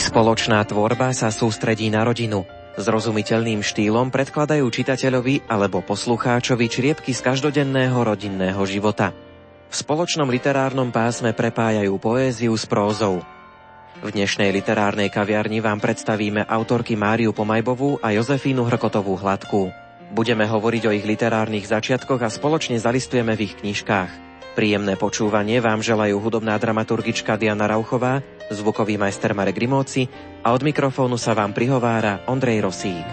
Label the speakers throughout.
Speaker 1: Ich spoločná tvorba sa sústredí na rodinu. Zrozumiteľným štýlom predkladajú čitateľovi alebo poslucháčovi čriepky z každodenného rodinného života. V spoločnom literárnom pásme prepájajú poéziu s prózou. V dnešnej literárnej kaviarni vám predstavíme autorky Máriu Pomajbovú a Jozefínu Hrkotovú Hladkú. Budeme hovoriť o ich literárnych začiatkoch a spoločne zalistujeme v ich knižkách. Príjemné počúvanie vám želajú hudobná dramaturgička Diana Rauchová, zvukový majster Marek Rimóci a od mikrofónu sa vám prihovára Ondrej Rosík.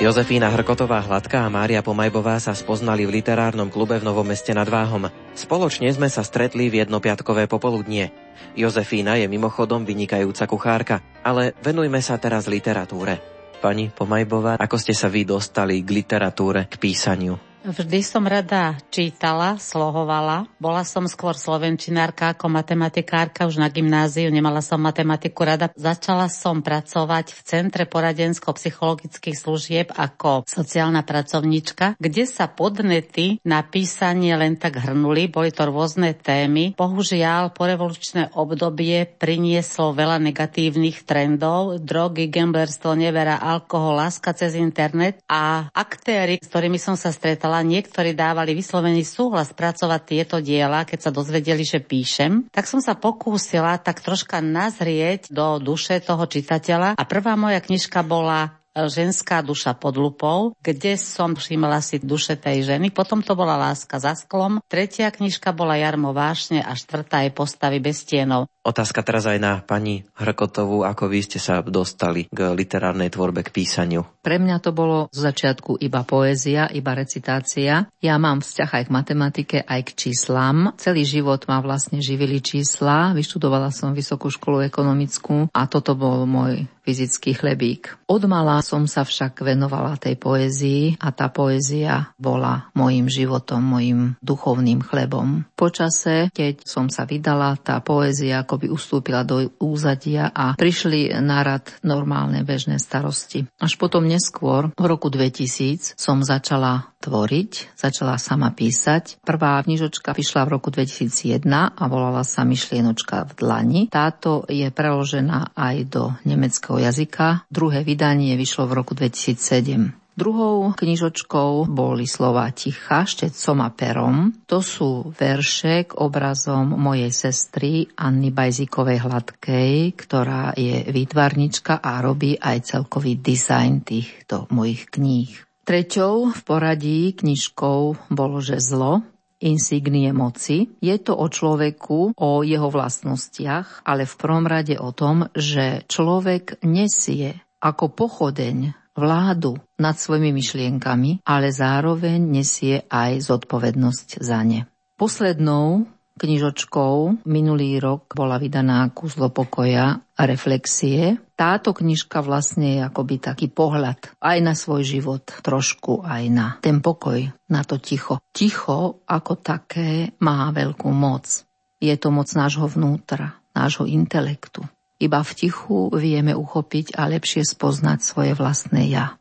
Speaker 1: Jozefína Hrkotová Hladká a Mária Pomajbová sa spoznali v literárnom klube v Novom meste nad Váhom. Spoločne sme sa stretli v jednopiatkové popoludnie. Jozefína je mimochodom vynikajúca kuchárka, ale venujme sa teraz literatúre. Pani Pomajbová, ako ste sa vy dostali k literatúre, k písaniu?
Speaker 2: Vždy som rada čítala, slohovala. Bola som skôr slovenčinárka ako matematikárka, už na gymnáziu nemala som matematiku rada. Začala som pracovať v Centre poradensko-psychologických služieb ako sociálna pracovníčka, kde sa podnety na písanie len tak hrnuli. Boli to rôzne témy. Bohužiaľ, porevolučné obdobie prinieslo veľa negatívnych trendov. Drogy, gamblerstvo, nevera, alkohol, láska cez internet a aktéry, s ktorými som sa stretala, čítala, niektorí dávali vyslovený súhlas pracovať tieto diela, keď sa dozvedeli, že píšem, tak som sa pokúsila tak troška nazrieť do duše toho čitateľa a prvá moja knižka bola ženská duša pod lupou, kde som všimla si duše tej ženy. Potom to bola Láska za sklom. Tretia knižka bola Jarmo vášne a štvrtá je Postavy bez stienov.
Speaker 1: Otázka teraz aj na pani Hrkotovú, ako vy ste sa dostali k literárnej tvorbe, k písaniu.
Speaker 3: Pre mňa to bolo z začiatku iba poézia, iba recitácia. Ja mám vzťah aj k matematike, aj k číslam. Celý život ma vlastne živili čísla. Vyštudovala som vysokú školu ekonomickú a toto bol môj fyzický chlebík. Od som sa však venovala tej poézii a tá poézia bola mojim životom, mojim duchovným chlebom. Počase, keď som sa vydala, tá poézia akoby ustúpila do úzadia a prišli na rad normálne bežné starosti. Až potom neskôr, v roku 2000, som začala tvoriť, začala sama písať. Prvá knižočka vyšla v roku 2001 a volala sa Myšlienočka v dlani. Táto je preložená aj do nemeckého jazyka. Druhé vydanie vyšlo v roku 2007. Druhou knižočkou boli slova Ticha štecom a perom. To sú verše k obrazom mojej sestry Anny Bajzikovej Hladkej, ktorá je výtvarnička a robí aj celkový dizajn týchto mojich kníh. Treťou v poradí knižkou bolo, že zlo, insignie moci. Je to o človeku, o jeho vlastnostiach, ale v prvom rade o tom, že človek nesie ako pochodeň vládu nad svojimi myšlienkami, ale zároveň nesie aj zodpovednosť za ne. Poslednou knižočkou minulý rok bola vydaná Kúzlo pokoja a reflexie. Táto knižka vlastne je akoby taký pohľad aj na svoj život, trošku aj na ten pokoj, na to ticho. Ticho ako také má veľkú moc. Je to moc nášho vnútra, nášho intelektu. Iba v tichu vieme uchopiť a lepšie spoznať svoje vlastné ja.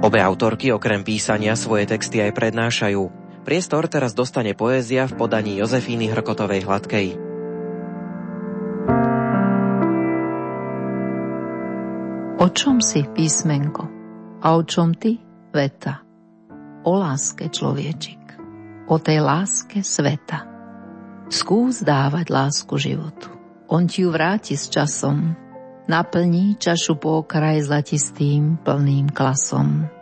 Speaker 1: Obe autorky okrem písania svoje texty aj prednášajú. Priestor teraz dostane poézia v podaní Jozefíny Hrkotovej Hladkej.
Speaker 3: O čom si písmenko? A o čom ty, veta? O láske človečik. O tej láske sveta. Skús dávať lásku životu. On ti ju vráti s časom. Naplní čašu po okraj zlatistým plným klasom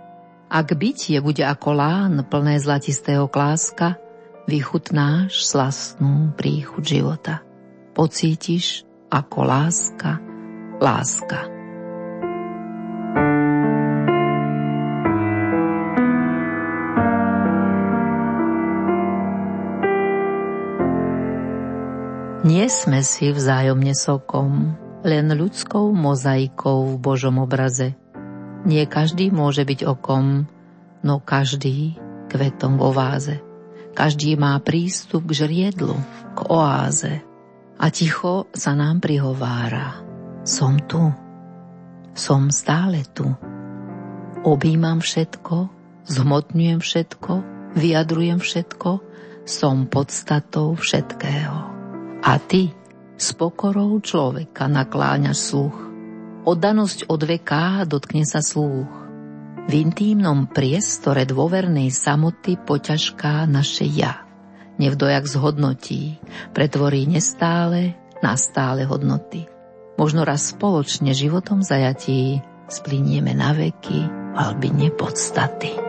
Speaker 3: ak bytie bude ako lán plné zlatistého kláska, vychutnáš slastnú príchuť života. Pocítiš ako láska, láska. Nie sme si vzájomne sokom, len ľudskou mozaikou v Božom obraze – nie každý môže byť okom, no každý kvetom vo váze. Každý má prístup k žriedlu, k oáze. A ticho sa nám prihovára. Som tu. Som stále tu. Obímam všetko, zhmotňujem všetko, vyjadrujem všetko, som podstatou všetkého. A ty s pokorou človeka nakláňaš sluch. Oddanosť od veká dotkne sa slúch. V intímnom priestore dôvernej samoty poťažká naše ja. Nevdojak zhodnotí, pretvorí nestále na stále hodnoty. Možno raz spoločne životom zajatí splinieme na veky v albine podstaty.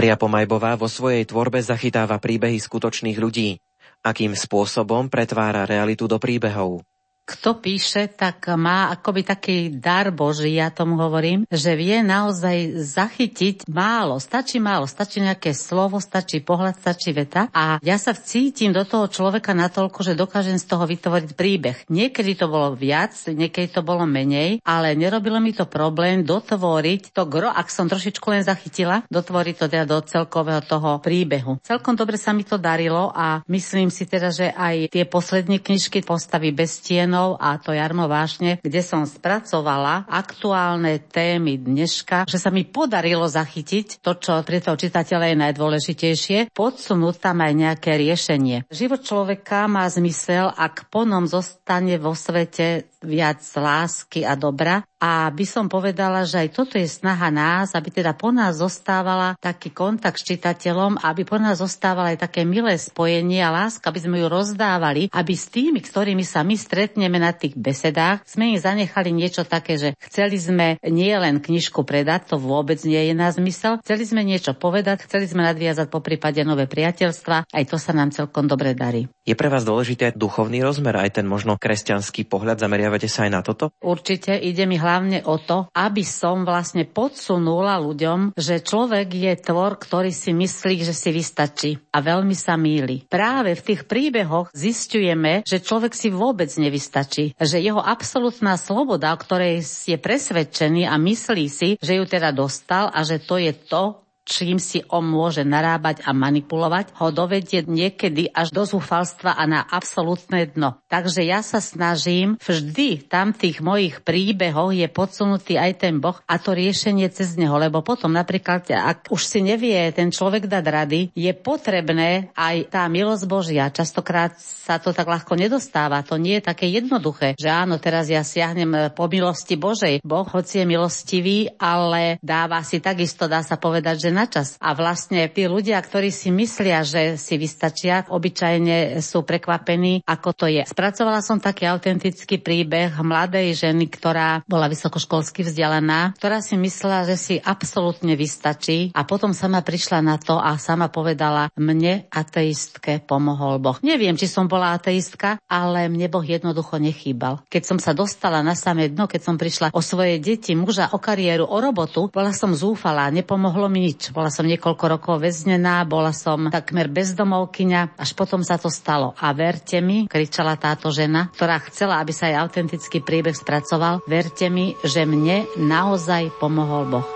Speaker 1: Mária Pomajbová vo svojej tvorbe zachytáva príbehy skutočných ľudí. Akým spôsobom pretvára realitu do príbehov?
Speaker 2: Kto píše, tak má akoby taký dar Boží, ja tomu hovorím, že vie naozaj zachytiť málo, stačí málo, stačí nejaké slovo, stačí pohľad, stačí veta a ja sa vcítim do toho človeka natoľko, že dokážem z toho vytvoriť príbeh. Niekedy to bolo viac, niekedy to bolo menej, ale nerobilo mi to problém dotvoriť to gro, ak som trošičku len zachytila, dotvoriť to teda do celkového toho príbehu. Celkom dobre sa mi to darilo a myslím si teda, že aj tie posledné knižky postavy bez stienov Vášňou a to Jarmo Vášne, kde som spracovala aktuálne témy dneška, že sa mi podarilo zachytiť to, čo pre toho čitateľa je najdôležitejšie, podsunúť tam aj nejaké riešenie. Život človeka má zmysel, ak ponom zostane vo svete viac lásky a dobra. A by som povedala, že aj toto je snaha nás, aby teda po nás zostávala taký kontakt s čitateľom, aby po nás zostávala aj také milé spojenie a láska, aby sme ju rozdávali, aby s tými, ktorými sa my stretneme na tých besedách, sme im zanechali niečo také, že chceli sme nie len knižku predať, to vôbec nie je na zmysel, chceli sme niečo povedať, chceli sme nadviazať po prípade nové priateľstva, aj to sa nám celkom dobre darí.
Speaker 1: Je pre vás dôležité duchovný rozmer, aj ten možno kresťanský pohľad zameria zameriavate sa aj na toto?
Speaker 2: Určite ide mi hlavne o to, aby som vlastne podsunula ľuďom, že človek je tvor, ktorý si myslí, že si vystačí a veľmi sa míli. Práve v tých príbehoch zistujeme, že človek si vôbec nevystačí, že jeho absolútna sloboda, o ktorej je presvedčený a myslí si, že ju teda dostal a že to je to, čím si on môže narábať a manipulovať, ho dovedie niekedy až do zúfalstva a na absolútne dno. Takže ja sa snažím, vždy tam tých mojich príbehoch je podsunutý aj ten Boh a to riešenie cez neho, lebo potom napríklad, ak už si nevie ten človek dať rady, je potrebné aj tá milosť Božia. Častokrát sa to tak ľahko nedostáva. To nie je také jednoduché, že áno, teraz ja siahnem po milosti Božej. Boh, hoci je milostivý, ale dáva si takisto, dá sa povedať, že na čas. A vlastne tí ľudia, ktorí si myslia, že si vystačia, obyčajne sú prekvapení, ako to je. Spracovala som taký autentický príbeh mladej ženy, ktorá bola vysokoškolsky vzdelaná, ktorá si myslela, že si absolútne vystačí a potom sama prišla na to a sama povedala, mne ateistke pomohol Boh. Neviem, či som bola ateistka, ale mne Boh jednoducho nechýbal. Keď som sa dostala na samé dno, keď som prišla o svoje deti, muža, o kariéru, o robotu, bola som zúfala, nepomohlo mi nič. Bola som niekoľko rokov väznená, bola som takmer bezdomovkyňa, až potom sa to stalo. A verte mi, kričala táto žena, ktorá chcela, aby sa aj autentický príbeh spracoval, verte mi, že mne naozaj pomohol Boh.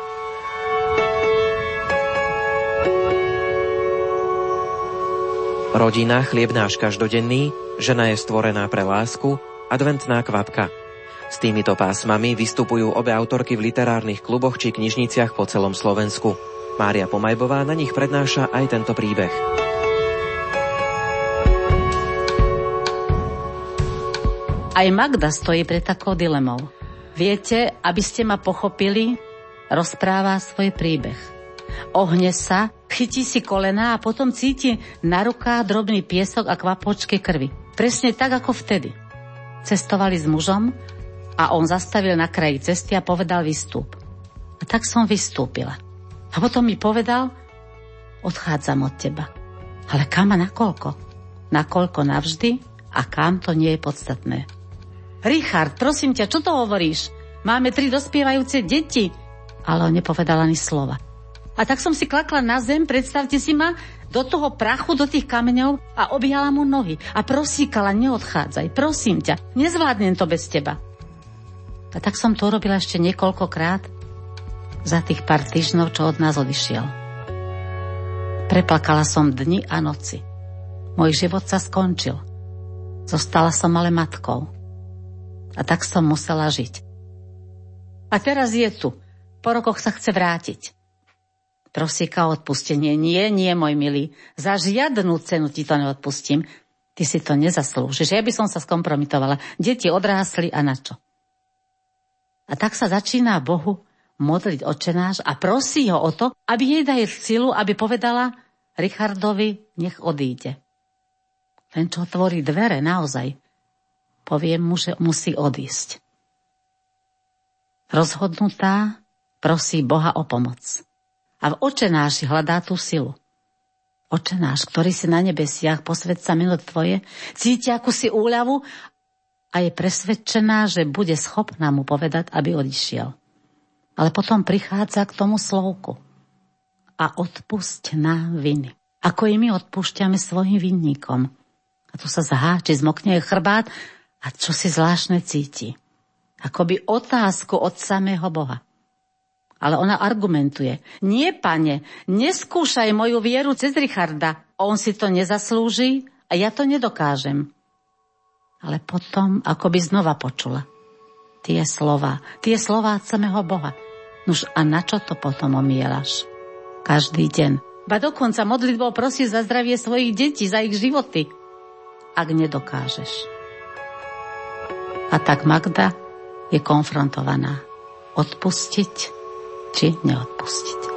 Speaker 1: Rodina, chlieb náš každodenný, žena je stvorená pre lásku, adventná kvapka. S týmito pásmami vystupujú obe autorky v literárnych kluboch či knižniciach po celom Slovensku. Mária Pomajbová na nich prednáša aj tento príbeh.
Speaker 2: Aj Magda stojí pred takou dilemou. Viete, aby ste ma pochopili, rozpráva svoj príbeh. Ohne sa, chytí si kolena a potom cíti na rukách drobný piesok a kvapočky krvi. Presne tak ako vtedy. Cestovali s mužom a on zastavil na kraji cesty a povedal vystúp. A tak som vystúpila. A potom mi povedal, odchádzam od teba. Ale kam a nakoľko? Nakoľko navždy? a kam to nie je podstatné. Richard, prosím ťa, čo to hovoríš? Máme tri dospievajúce deti. Ale on nepovedal ani slova. A tak som si klakla na zem, predstavte si ma, do toho prachu, do tých kameňov a objala mu nohy. A prosíkala, neodchádzaj, prosím ťa, nezvládnem to bez teba. A tak som to urobila ešte niekoľkokrát za tých pár týždňov, čo od nás odišiel. Preplakala som dni a noci. Môj život sa skončil. Zostala som ale matkou. A tak som musela žiť. A teraz je tu. Po rokoch sa chce vrátiť. Prosíka o odpustenie. Nie, nie, môj milý. Za žiadnu cenu ti to neodpustím. Ty si to nezaslúžiš. Ja by som sa skompromitovala. Deti odrásli a na čo? A tak sa začína Bohu modliť očenáš a prosí ho o to, aby jej daj silu, aby povedala Richardovi, nech odíde. Len čo otvorí dvere, naozaj, poviem mu, že musí odísť. Rozhodnutá prosí Boha o pomoc. A v očenáši hľadá tú silu. Očenáš, ktorý si na nebesiach, posved sa minút tvoje, cíti akúsi úľavu a je presvedčená, že bude schopná mu povedať, aby odišiel. Ale potom prichádza k tomu slovku. A odpusť na viny. Ako i my odpúšťame svojim vinníkom. A tu sa zháči, zmokne chrbát a čo si zvláštne cíti. Akoby otázku od samého Boha. Ale ona argumentuje. Nie, pane, neskúšaj moju vieru cez Richarda. On si to nezaslúži a ja to nedokážem. Ale potom akoby znova počula. Tie slova, tie slova samého Boha. Nuž a na čo to potom omielaš? Každý deň. Ba dokonca modlitbou prosí za zdravie svojich detí, za ich životy. Ak nedokážeš. A tak Magda je konfrontovaná. Odpustiť či neodpustiť.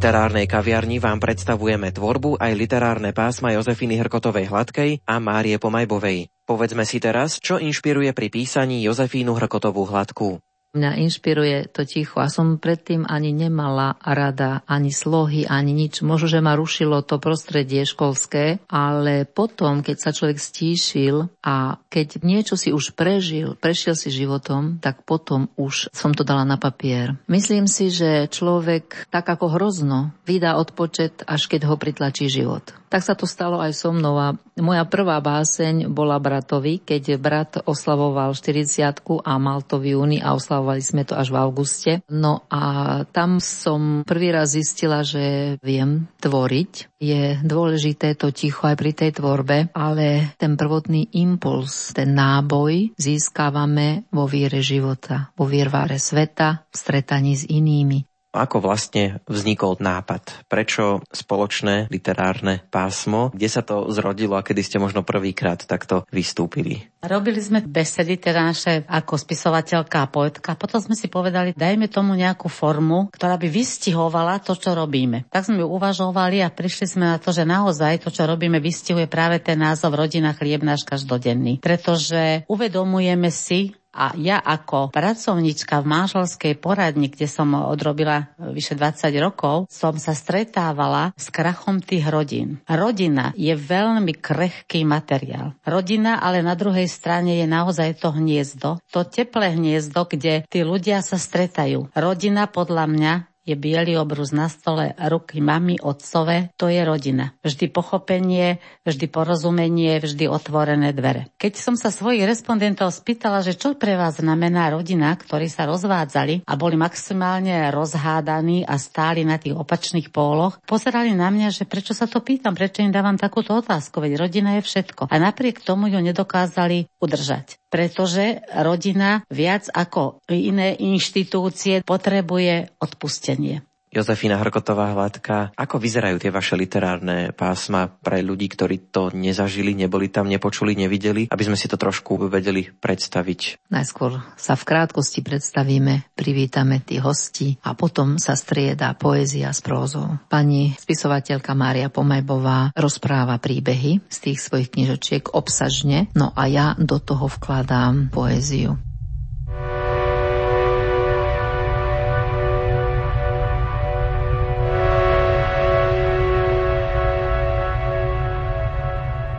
Speaker 1: Literárnej kaviarni vám predstavujeme tvorbu aj literárne pásma Jozefiny Hrkotovej Hladkej a Márie Pomajbovej. Povedzme si teraz, čo inšpiruje pri písaní Jozefínu Hrkotovú Hladkú.
Speaker 3: Mňa inšpiruje to ticho a som predtým ani nemala rada ani slohy, ani nič. Možno, že ma rušilo to prostredie školské, ale potom, keď sa človek stíšil a keď niečo si už prežil, prešiel si životom, tak potom už som to dala na papier. Myslím si, že človek tak ako hrozno vydá odpočet, až keď ho pritlačí život. Tak sa to stalo aj so mnou a moja prvá báseň bola bratovi, keď brat oslavoval 40 a mal to v júni a oslavovali sme to až v auguste. No a tam som prvý raz zistila, že viem tvoriť. Je dôležité to ticho aj pri tej tvorbe, ale ten prvotný impuls, ten náboj získávame vo viere života, vo vierváre sveta, v stretaní s inými.
Speaker 1: Ako vlastne vznikol nápad? Prečo spoločné literárne pásmo? Kde sa to zrodilo a kedy ste možno prvýkrát takto vystúpili?
Speaker 2: Robili sme besedy, teda naše ako spisovateľka a poetka. Potom sme si povedali, dajme tomu nejakú formu, ktorá by vystihovala to, čo robíme. Tak sme ju uvažovali a prišli sme na to, že naozaj to, čo robíme, vystihuje práve ten názov Rodina chlieb náš každodenný. Pretože uvedomujeme si, a ja ako pracovnička v manželskej poradni, kde som odrobila vyše 20 rokov, som sa stretávala s krachom tých rodín. Rodina je veľmi krehký materiál. Rodina ale na druhej strane je naozaj to hniezdo, to teplé hniezdo, kde tí ľudia sa stretajú. Rodina podľa mňa je biely obrus na stole, ruky mami, otcové, to je rodina. Vždy pochopenie, vždy porozumenie, vždy otvorené dvere. Keď som sa svojich respondentov spýtala, že čo pre vás znamená rodina, ktorí sa rozvádzali a boli maximálne rozhádaní a stáli na tých opačných póloch, pozerali na mňa, že prečo sa to pýtam, prečo im dávam takúto otázku, veď rodina je všetko. A napriek tomu ju nedokázali udržať pretože rodina viac ako iné inštitúcie potrebuje odpustenie.
Speaker 1: Jozefina Hrkotová Hladka, ako vyzerajú tie vaše literárne pásma pre ľudí, ktorí to nezažili, neboli tam, nepočuli, nevideli, aby sme si to trošku vedeli predstaviť?
Speaker 3: Najskôr sa v krátkosti predstavíme, privítame tých hostí a potom sa strieda poézia s prózou. Pani spisovateľka Mária Pomajbová rozpráva príbehy z tých svojich knižočiek obsažne, no a ja do toho vkladám poéziu.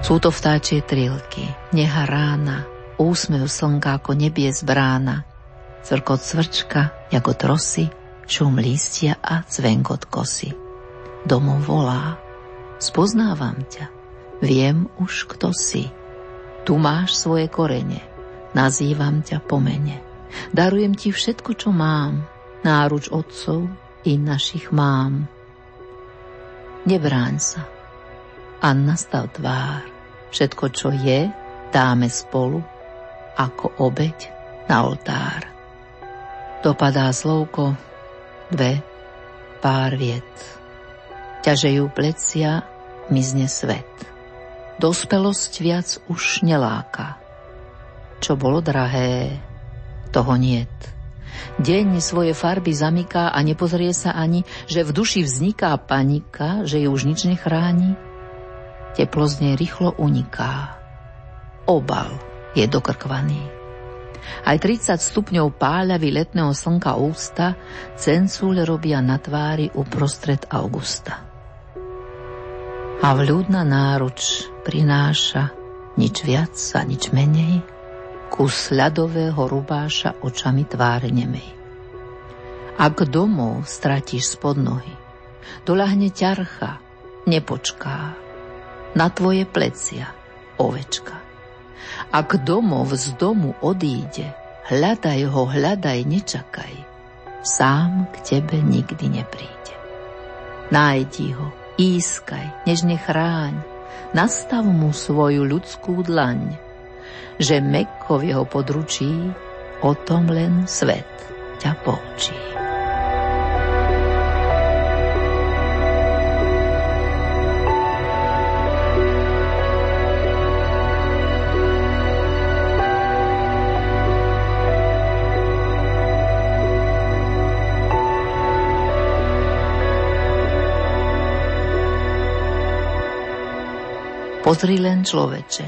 Speaker 3: Sú to vtáčie trilky, neha rána, úsmev slnka ako nebies brána, cvrkot cvrčka, jako trosy, šum lístia a cvenkot kosy. Domov volá, spoznávam ťa, viem už, kto si. Tu máš svoje korene, nazývam ťa po mene. Darujem ti všetko, čo mám, náruč otcov i našich mám. Nebráň sa, a nastav tvár. Všetko, čo je, dáme spolu ako obeď na oltár. Dopadá slovko, dve, pár viet. Ťažejú plecia, mizne svet. Dospelosť viac už neláka. Čo bolo drahé, toho niet. Deň svoje farby zamyká a nepozrie sa ani, že v duši vzniká panika, že ju už nič nechráni, Teplo z nej rýchlo uniká. Obal je dokrkvaný. Aj 30 stupňov páľavy letného slnka ústa cencúľ robia na tvári uprostred augusta. A vľúdna náruč prináša nič viac a nič menej kus ľadového rubáša očami tváre nemej. Ak domov stratíš spod nohy, dolahne ťarcha, nepočká, na tvoje plecia, ovečka. Ak domov z domu odíde, hľadaj ho, hľadaj, nečakaj. Sám k tebe nikdy nepríde. Nájdi ho, ískaj, nežne chráň, nastav mu svoju ľudskú dlaň, že mekko v jeho područí o tom len svet ťa poučí. Pozri len človeče,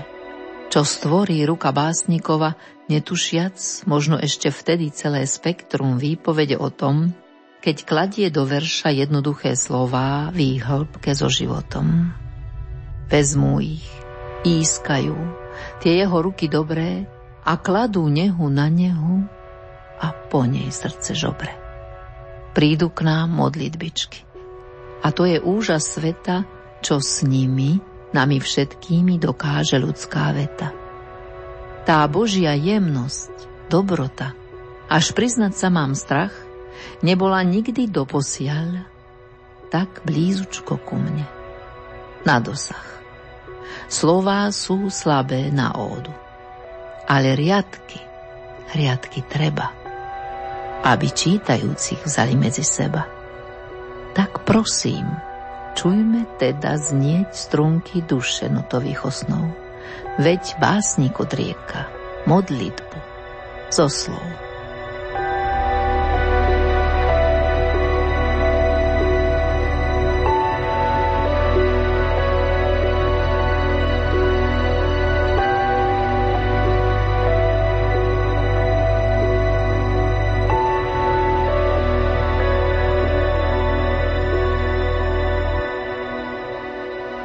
Speaker 3: čo stvorí ruka básnikova, netušiac, možno ešte vtedy celé spektrum výpovede o tom, keď kladie do verša jednoduché slová v ich hĺbke so životom. Vezmú ich, ískajú, tie jeho ruky dobré a kladú nehu na nehu a po nej srdce žobre. Prídu k nám modlitbičky. A to je úžas sveta, čo s nimi nami všetkými dokáže ľudská veta. Tá Božia jemnosť, dobrota, až priznať sa mám strach, nebola nikdy doposiaľ tak blízučko ku mne. Na dosah. Slová sú slabé na ódu. Ale riadky, riadky treba, aby čítajúcich vzali medzi seba. Tak prosím, Čujme teda znieť strunky duše notových osnov. Veď básnik odrieka modlitbu zo slov.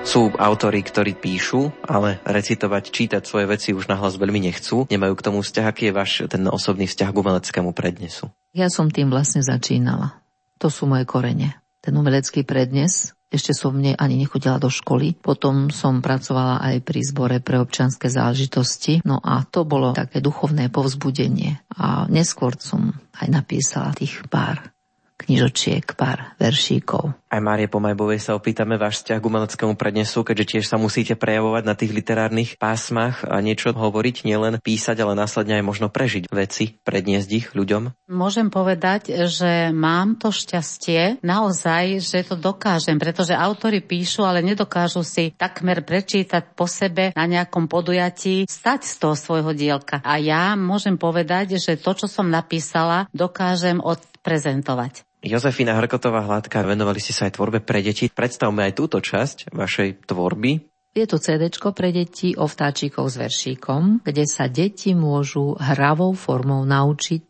Speaker 1: Sú autory, ktorí píšu, ale recitovať, čítať svoje veci už nahlas veľmi nechcú. Nemajú k tomu vzťah, aký je váš ten osobný vzťah k umeleckému prednesu?
Speaker 3: Ja som tým vlastne začínala. To sú moje korene. Ten umelecký prednes, ešte som mne ani nechodila do školy. Potom som pracovala aj pri zbore pre občianske záležitosti. No a to bolo také duchovné povzbudenie. A neskôr som aj napísala tých pár knižočiek, pár veršíkov.
Speaker 1: Aj Márie Pomajbovej sa opýtame váš vzťah k umeleckému prednesu, keďže tiež sa musíte prejavovať na tých literárnych pásmach a niečo hovoriť, nielen písať, ale následne aj možno prežiť veci, predniesť ich ľuďom.
Speaker 2: Môžem povedať, že mám to šťastie naozaj, že to dokážem, pretože autory píšu, ale nedokážu si takmer prečítať po sebe na nejakom podujatí stať z toho svojho dielka. A ja môžem povedať, že to, čo som napísala, dokážem odprezentovať.
Speaker 1: Jozefina Hrkotová Hladká, venovali ste sa aj tvorbe pre deti. Predstavme aj túto časť vašej tvorby.
Speaker 3: Je to CD pre deti o vtáčikov s veršíkom, kde sa deti môžu hravou formou naučiť,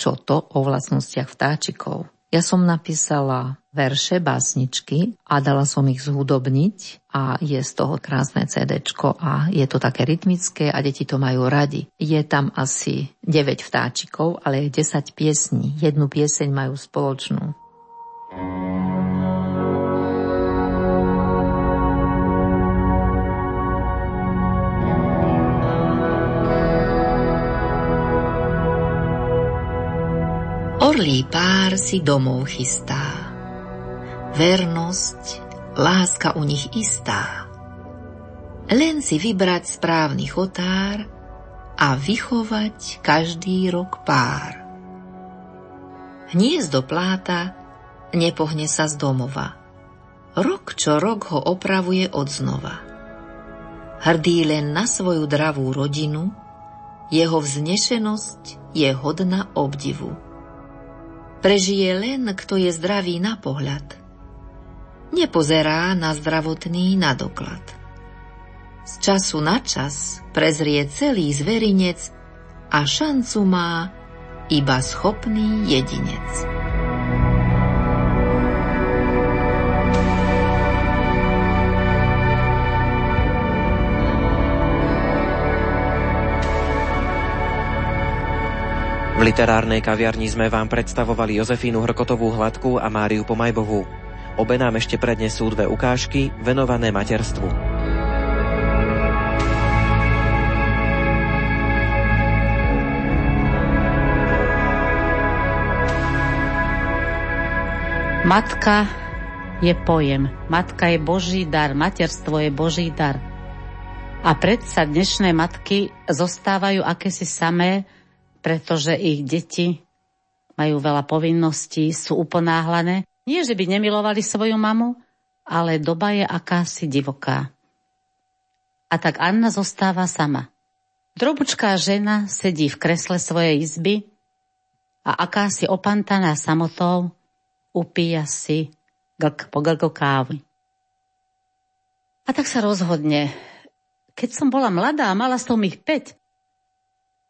Speaker 3: čo to o vlastnostiach vtáčikov. Ja som napísala verše, básničky a dala som ich zhudobniť a je z toho krásne CD a je to také rytmické a deti to majú radi. Je tam asi 9 vtáčikov, ale je 10 piesní. Jednu pieseň majú spoločnú. Orlý pár si domov chystá. Vernosť, láska u nich istá. Len si vybrať správny chotár a vychovať každý rok pár. Hniezdo pláta nepohne sa z domova. Rok čo rok ho opravuje od znova. Hrdý len na svoju dravú rodinu, jeho vznešenosť je hodná obdivu. Prežije len, kto je zdravý na pohľad. Nepozerá na zdravotný na doklad. Z času na čas prezrie celý zverinec a šancu má iba schopný jedinec.
Speaker 1: V literárnej kaviarni sme vám predstavovali Jozefínu Hrkotovú Hladku a Máriu Pomajbovú. Obe nám ešte prednesú dve ukážky venované materstvu.
Speaker 2: Matka je pojem. Matka je Boží dar. Materstvo je Boží dar. A predsa dnešné matky zostávajú akési samé, pretože ich deti majú veľa povinností, sú uponáhlané. Nie, že by nemilovali svoju mamu, ale doba je akási divoká. A tak Anna zostáva sama. Drobučká žena sedí v kresle svojej izby a akási opantaná samotou upíja si glk po glko kávy. A tak sa rozhodne. Keď som bola mladá, mala som ich 5,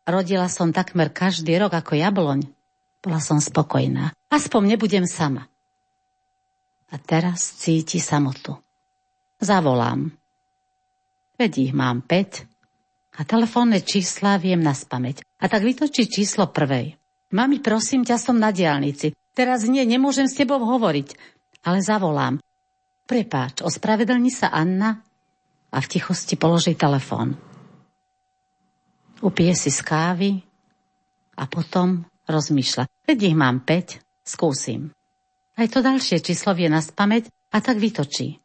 Speaker 2: Rodila som takmer každý rok ako jabloň. Bola som spokojná. Aspoň nebudem sama. A teraz cíti samotu. Zavolám. Veď ich mám 5 a telefónne čísla viem na spameť. A tak vytočí číslo prvej. Mami, prosím ťa, som na diálnici. Teraz nie, nemôžem s tebou hovoriť. Ale zavolám. Prepáč, ospravedlní sa Anna a v tichosti položí telefón upije si z kávy a potom rozmýšľa. Veď ich mám 5, skúsim. Aj to ďalšie číslo vie na spameť a tak vytočí.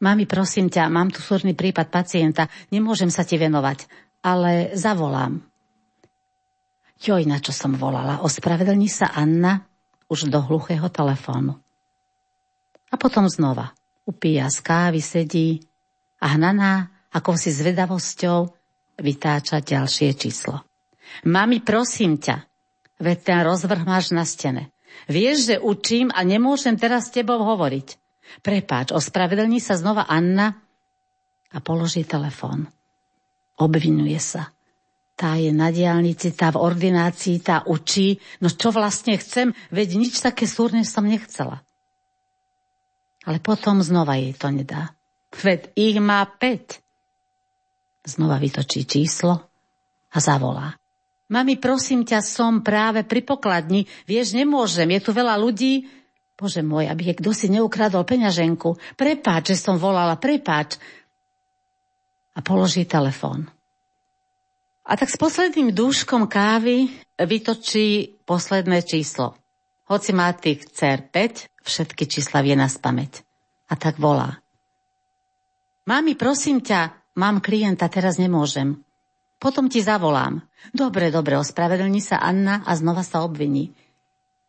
Speaker 2: Mami, prosím ťa, mám tu súrny prípad pacienta, nemôžem sa ti venovať, ale zavolám. Joj, na čo som volala, ospravedlní sa Anna už do hluchého telefónu. A potom znova. Upíja z kávy, sedí a hnaná, ako si zvedavosťou, vytáčať ďalšie číslo. Mami, prosím ťa, veď ten rozvrh máš na stene. Vieš, že učím a nemôžem teraz s tebou hovoriť. Prepáč, ospravedlní sa znova Anna a položí telefón. Obvinuje sa. Tá je na diálnici, tá v ordinácii, tá učí. No čo vlastne chcem? Veď nič také súrne som nechcela. Ale potom znova jej to nedá. Veď ich má 5. Znova vytočí číslo a zavolá. Mami, prosím ťa, som práve pri pokladni. Vieš, nemôžem, je tu veľa ľudí Bože môj, aby je kto si neukradol peňaženku. Prepáč, že som volala, prepáč. A položí telefón. A tak s posledným dúškom kávy vytočí posledné číslo. Hoci má tých cer 5, všetky čísla vie na spameť. A tak volá. Mami, prosím ťa, mám klienta, teraz nemôžem. Potom ti zavolám. Dobre, dobre, ospravedlní sa Anna a znova sa obviní.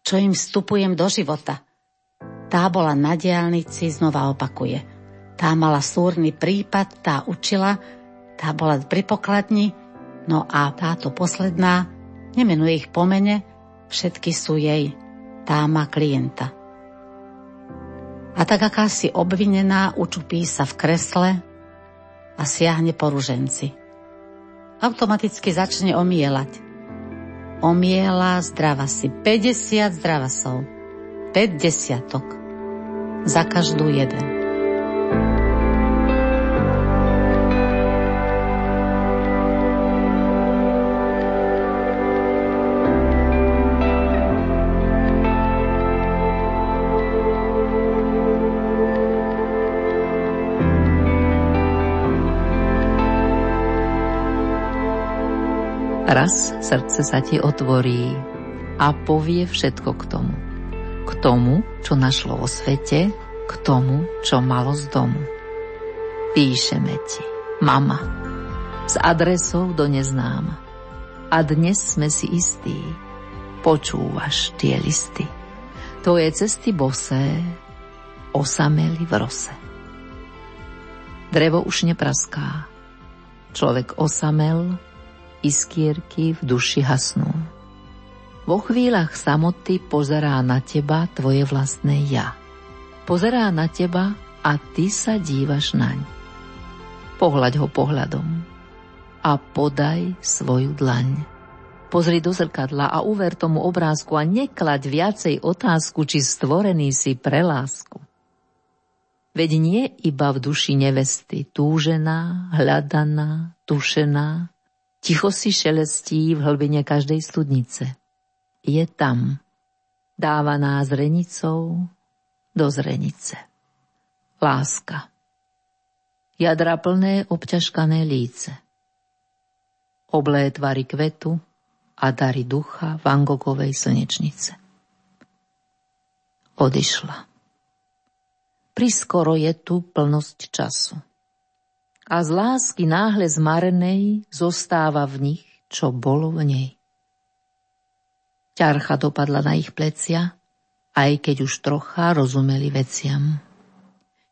Speaker 2: Čo im vstupujem do života. Tá bola na diálnici, znova opakuje. Tá mala súrny prípad, tá učila, tá bola pri pokladni, no a táto posledná, nemenuje ich pomene, všetky sú jej. Tá má klienta. A tak akási obvinená učupí sa v kresle a siahne po ruženci. Automaticky začne omielať. Omiela zdrava si 50 zdravasov. 5 desiatok za každú jeden.
Speaker 3: Raz srdce sa ti otvorí a povie všetko k tomu k tomu, čo našlo vo svete, k tomu, čo malo z domu. Píšeme ti, mama, s adresou do neznáma. A dnes sme si istí, počúvaš tie listy. Tvoje cesty bosé, osameli v rose. Drevo už nepraská. Človek osamel, iskierky v duši hasnú. Vo chvíľach samoty pozerá na teba tvoje vlastné ja. Pozerá na teba a ty sa dívaš naň. Pohľaď ho pohľadom a podaj svoju dlaň. Pozri do zrkadla a uver tomu obrázku a neklaď viacej otázku, či stvorený si pre lásku. Veď nie iba v duši nevesty, túžená, hľadaná, tušená, ticho si šelestí v hlbine každej studnice je tam, dávaná zrenicou do zrenice. Láska. Jadra plné obťažkané líce. Oblé tvary kvetu a dary ducha Van Gogovej slnečnice. Odišla. Priskoro je tu plnosť času. A z lásky náhle zmarenej zostáva v nich, čo bolo v nej. Ťarcha dopadla na ich plecia, aj keď už trocha rozumeli veciam.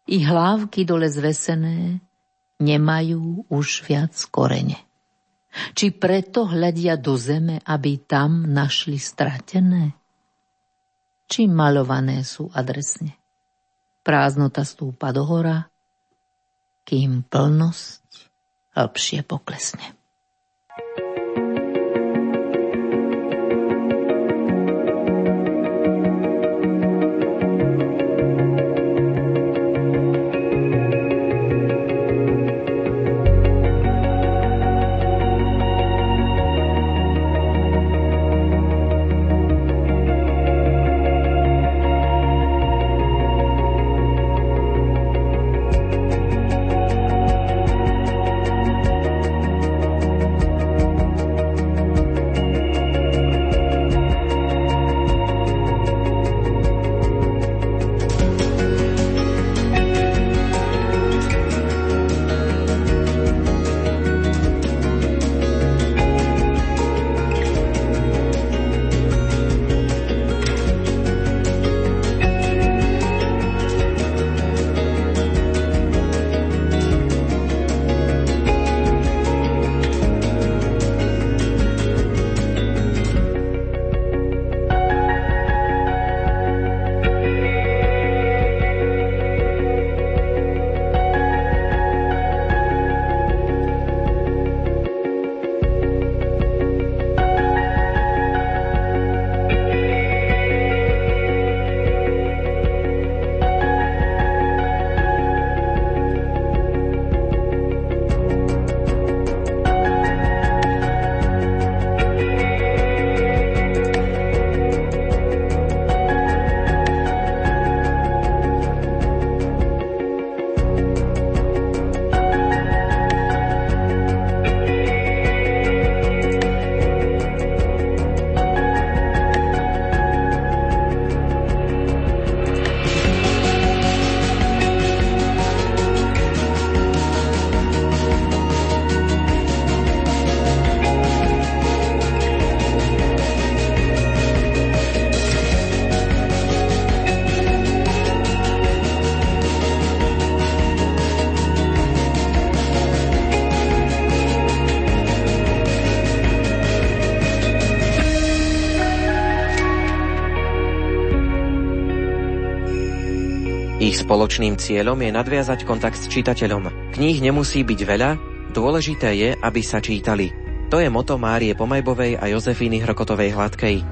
Speaker 3: Ich hlávky dole zvesené nemajú už viac korene. Či preto hľadia do zeme, aby tam našli stratené? Či malované sú adresne? Prázdnota stúpa do hora, kým plnosť hlbšie poklesne.
Speaker 1: Spoločným cieľom je nadviazať kontakt s čitateľom. Kníh nemusí byť veľa, dôležité je, aby sa čítali. To je moto Márie Pomajbovej a Jozefíny Hrokotovej Hladkej.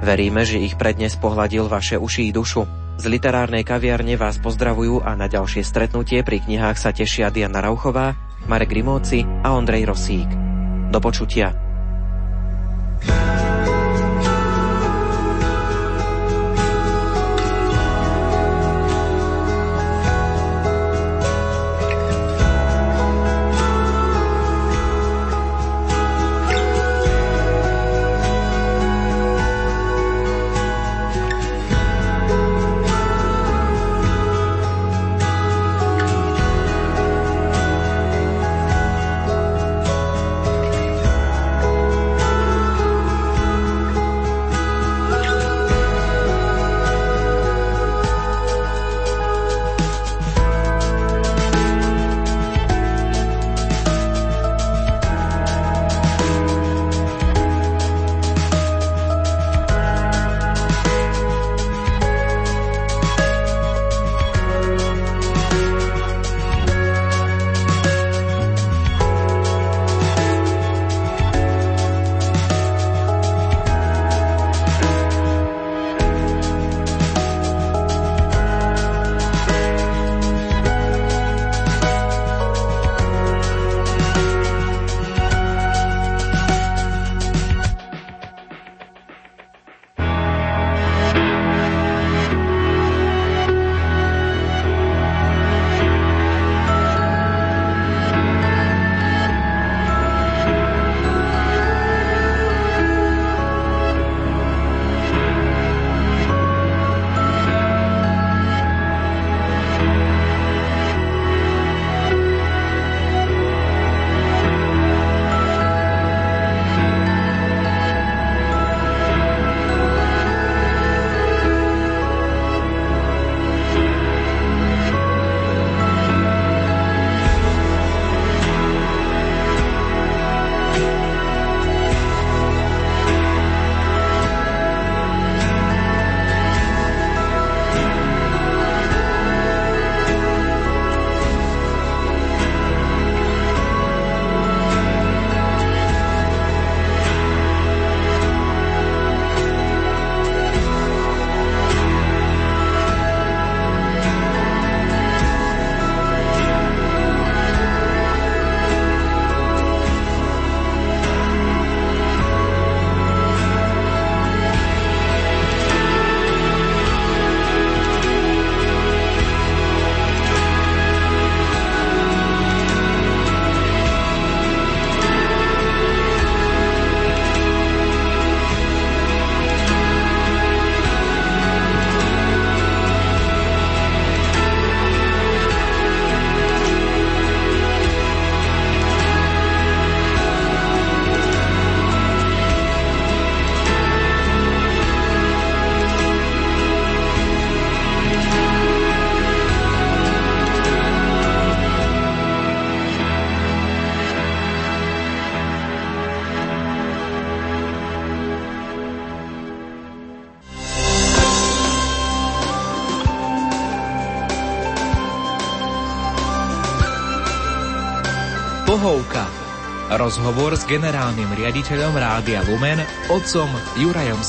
Speaker 1: Veríme, že ich prednes pohľadil vaše uši i dušu. Z literárnej kaviarne vás pozdravujú a na ďalšie stretnutie pri knihách sa tešia Diana Rauchová, Marek Rimóci a Ondrej Rosík. Do počutia.
Speaker 4: Rozhovor s generálnym riaditeľom Rádia Lumen, otcom Jurajom